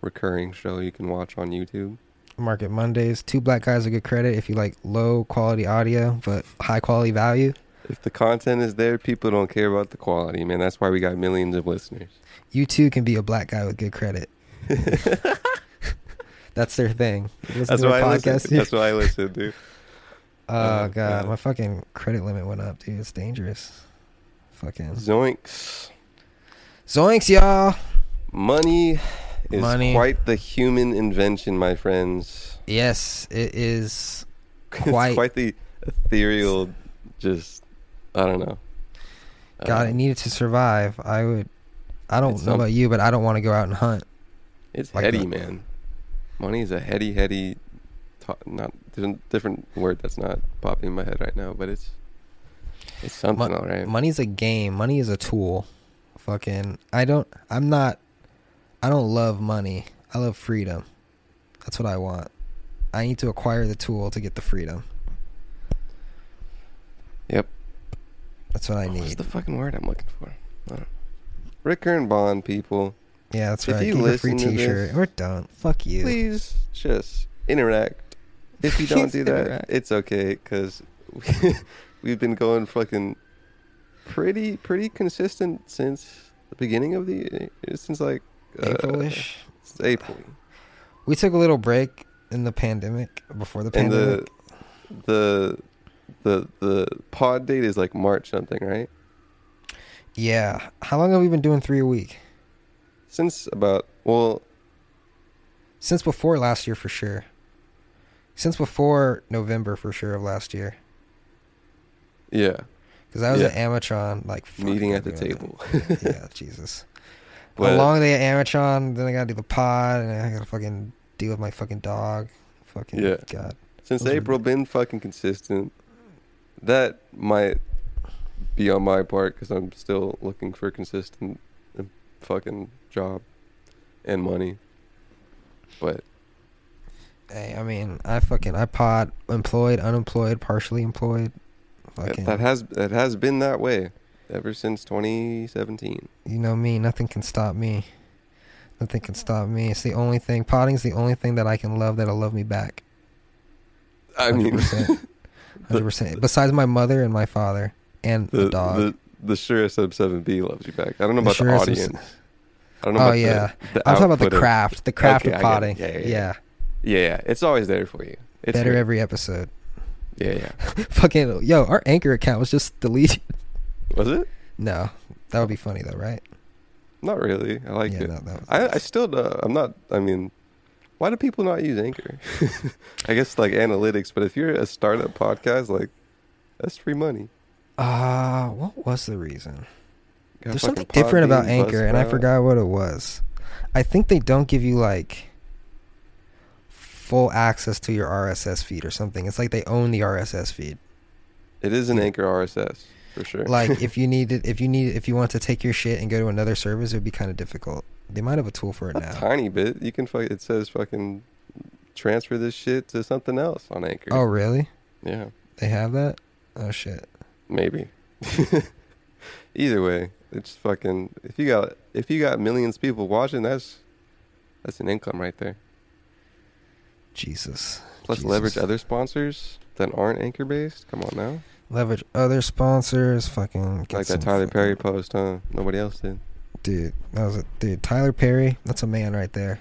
recurring show you can watch on YouTube. Market Mondays. Two black guys a good credit if you like low quality audio but high quality value. If the content is there, people don't care about the quality, man. That's why we got millions of listeners. You too can be a black guy with good credit. That's their thing. Listen That's why their I listen. podcast, dude? That's why I listen, dude. Oh Oh, god, God. my fucking credit limit went up, dude. It's dangerous. Fucking Zoinks. zoinks, y'all. Money is Money. quite the human invention, my friends. Yes, it is It's quite. quite the ethereal, just, I don't know. God, Uh, it needed to survive. I would. I don't know some- about you, but I don't want to go out and hunt. It's like heady, the- man. Money is a heady, heady. Not there's a different word that's not popping in my head right now, but it's it's something, Mon- all right. Money's a game. Money is a tool. Fucking. I don't. I'm not. I don't love money. I love freedom. That's what I want. I need to acquire the tool to get the freedom. Yep. That's what I need. What's the fucking word I'm looking for? Don't. Ricker and Bond people, Yeah, that's if right. you Give a free T-shirt. this- We're done. Fuck you. please just interact. If you don't do that, interact. it's okay because we've been going fucking pretty pretty consistent since the beginning of the since like uh, April-ish. since April. We took a little break in the pandemic before the And pandemic. the the the the pod date is like March something, right? yeah. How long have we been doing three a week? Since about well, Since before last year, for sure. since before November for sure of last year. Yeah. Because I was Yeah. at Amatron, like Meeting at the table. yeah, Jesus. But- a long day at Amatron, then I gotta do the pod, and I gotta fucking deal with my fucking dog. Fucking Yeah. God. Since Those are- April, been fucking consistent. That might be on my part because I'm still looking for consistent uh, fucking job and money. But Hey, I mean, I fucking I pod employed, unemployed, partially employed. That, Fucking, that has that has been that way ever since 2017. you know me. Nothing can stop me. Nothing can stop me. It's the only thing. Potting's the only thing that I can love that'll love me back. I mean, 100%. Hundred percent. Besides my mother and my father and the, the dog. the the sure sub seven B loves you back. I don't know about the Sub- audience. I don't know oh yeah, the I'm talking about the output of- craft. The craft Okay, of it. potting. Yeah, yeah, yeah. yeah. Yeah, it's always there for you. It's Better here. every episode. Yeah, yeah. Fucking yo, our anchor account was just deleted. Was it? No, that would be funny though, right? Not really. I like Yeah, it. no, that was- I, I still. Uh, I'm not. I mean, why do people not use Anchor? I guess like analytics, but if you're a startup podcast, like that's free money. Uh, what was the reason? Got There's something different about Anchor, and I forgot what it was. I think they don't give you like full access to your RSS feed or something. It's like they own the RSS feed. It is an Anchor RSS for sure. Like if you needed, if you need, if you want to take your shit and go to another service, it would be kind of difficult. They might have a tool for it a now. tiny bit. You can. Fuck, it says fucking transfer this shit to something else on Anchor. Oh, really? yeah, They have that? Oh shit. maybe. Either way, it's fucking. If you got if you got millions of people watching, that's that's an income right there. Jesus. Plus Jesus. leverage other sponsors that aren't anchor based. Come on now. Leverage other sponsors. Fucking like that Tyler Perry post, huh? Nobody else did. Dude, that was a dude. Tyler Perry. That's a man right there.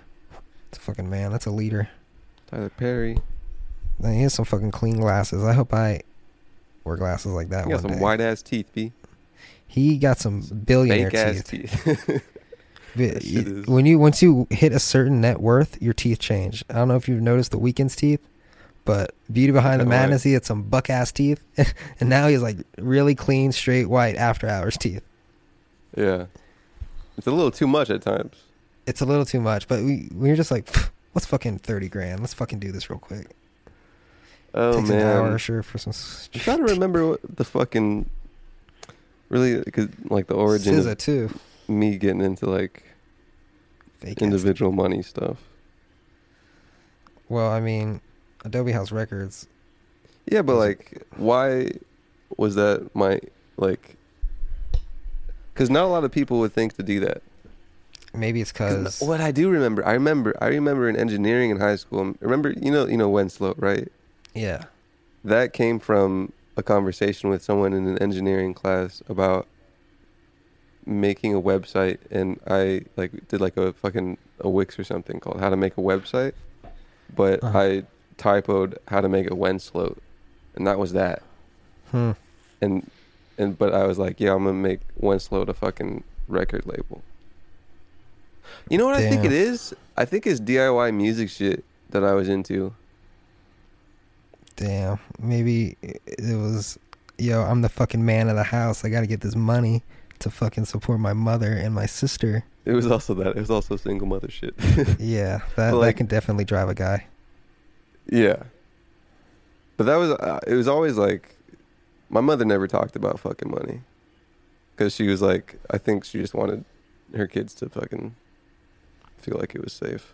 That's a fucking man. That's a leader. Tyler Perry. Man, he has some fucking clean glasses. I hope I wear glasses like that He got some day. white ass teeth, B. He got some billionaire teeth. teeth. When you once you hit a certain net worth, your teeth change. I don't know if you've noticed the Weeknd's teeth, but Beauty Behind the? Madness, he had some buck ass teeth, and now he's like really clean, straight white after hours teeth. yeah. It's a little too much at times. It's a little too much, but we we were just like, "Pff, let's fucking thirty grand. Let's fucking do this real quick. Oh Takes an hour man. sure for some. I'm trying to remember what the fucking really because like the origin SZA too. Me getting into like Fake ass individual money stuff. Well, I mean, Adobe House Records. Yeah, but like, why was that my like? Because not a lot of people would think to do that. Maybe it's because what I do remember, I remember, I remember in engineering in high school. Remember, you know, you know Winslow, right? yeah, That came from a conversation with someone in an engineering class about making a website, and I like did like a fucking a Wix or something called how to make a website, but Uh-huh. I typoed how to make a Winslow, and that was that. hmm. and and but I was like, yeah, I'm gonna make Winslow a fucking record label. You know what I think it is? I think it's DIY music shit that I was into. Damn. Maybe it it was, yo, I'm the fucking man of the house. I got to get this money to fucking support my mother and my sister. It was also that. It was also single mother shit. Yeah, that like- that can definitely drive a guy. yeah. But that was uh, it was always like my mother never talked about fucking money. Cuz she was like I think she just wanted her kids to fucking feel like it was safe.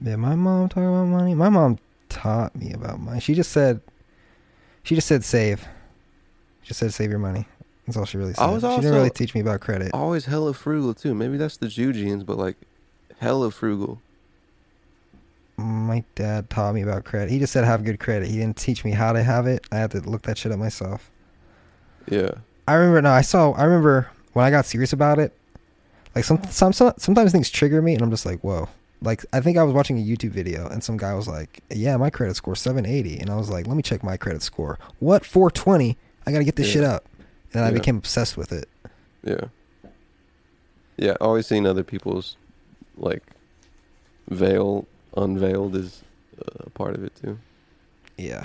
Yeah, my mom talking about money. My mom taught me about money. She just said, she just said save. She just said save your money. That's all she really said. I was she didn't really teach me about credit. always hella frugal too. Maybe that's the Jew genes, but like hella frugal. My dad taught me about credit. He just said have good credit. He didn't teach me how to have it. I had to look that shit up myself. Yeah. I remember. No, I saw. I remember when I got serious about it. Like some, some, some sometimes things trigger me, and I'm just like, whoa. Like I think I was watching a YouTube video, and some guy was like, "Yeah, my credit score 780," and I was like, "Let me check my credit score. What 420? I gotta get this Yeah. shit up." And I became obsessed with it. Yeah. Yeah, always seeing other people's like veil unveiled is a part of it too. Yeah.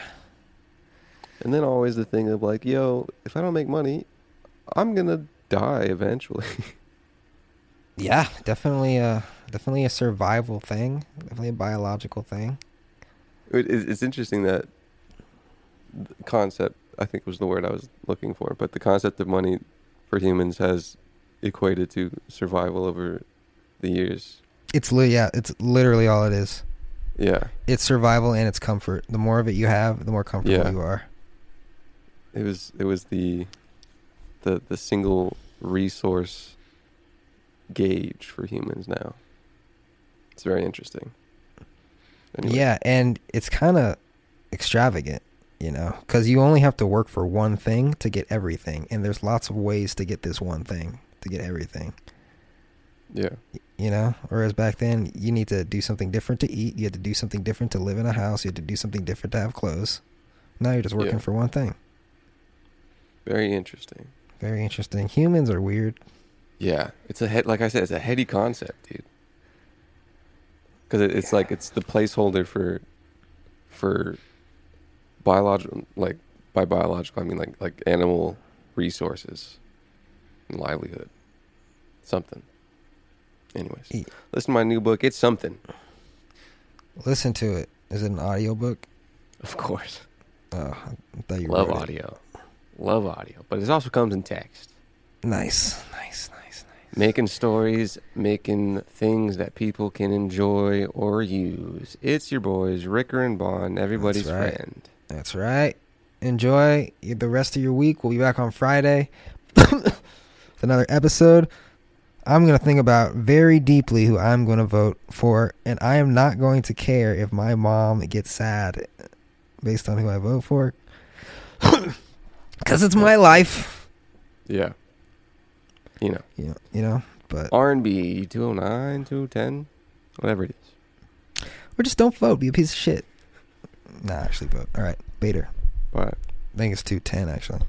And then always the thing of like, yo, if I don't make money, I'm gonna die eventually. Yeah, definitely a definitely a survival thing. Definitely a biological thing. It, it- it's interesting that the concept, I think was the word I was looking for, but the concept of money for humans has equated to survival over the years. It's li- yeah, it's literally all it is. Yeah. It's survival and it's comfort. The more of it you have, the more comfortable Yeah. you are. It was it was the the the single resource gauge for humans now. It's very interesting. Anyway. Yeah, and it's kind of extravagant, you know, because you only have to work for one thing to get everything, and there's lots of ways to get this one thing to get everything. Yeah. You know, whereas back then you need to do something different to eat, you had to do something different to live in a house, you had to do something different to have clothes. Now you're just working Yeah. for one thing. Very interesting. Very interesting. Humans are weird. Yeah, it's a head. Like I said, it's a heady concept, dude. Because it, it's like it's the placeholder for for biological, like by biological, I mean like like animal resources and livelihood, something. Anyways, listen to my new book. It's something, Listen to it. Is it an audio book? of course. Oh, I thought you Love wrote it. audio, love audio, but it also comes in text. Nice, nice, nice, nice. Making stories, making things that people can enjoy or use. It's your boys, Ricker and Bond, everybody's right. friend. That's right. Enjoy the rest of your week. We'll be back on Friday with another episode. I'm going to think about very deeply who I'm going to vote for, and I am not going to care if my mom gets sad based on who I vote for. Because it's my life. Yeah. You know, You know, you know, but R&B 209, 210, whatever it is. or just don't vote. Be a piece of shit. Nah, actually vote. All right, Bader. But I think it's 210 actually.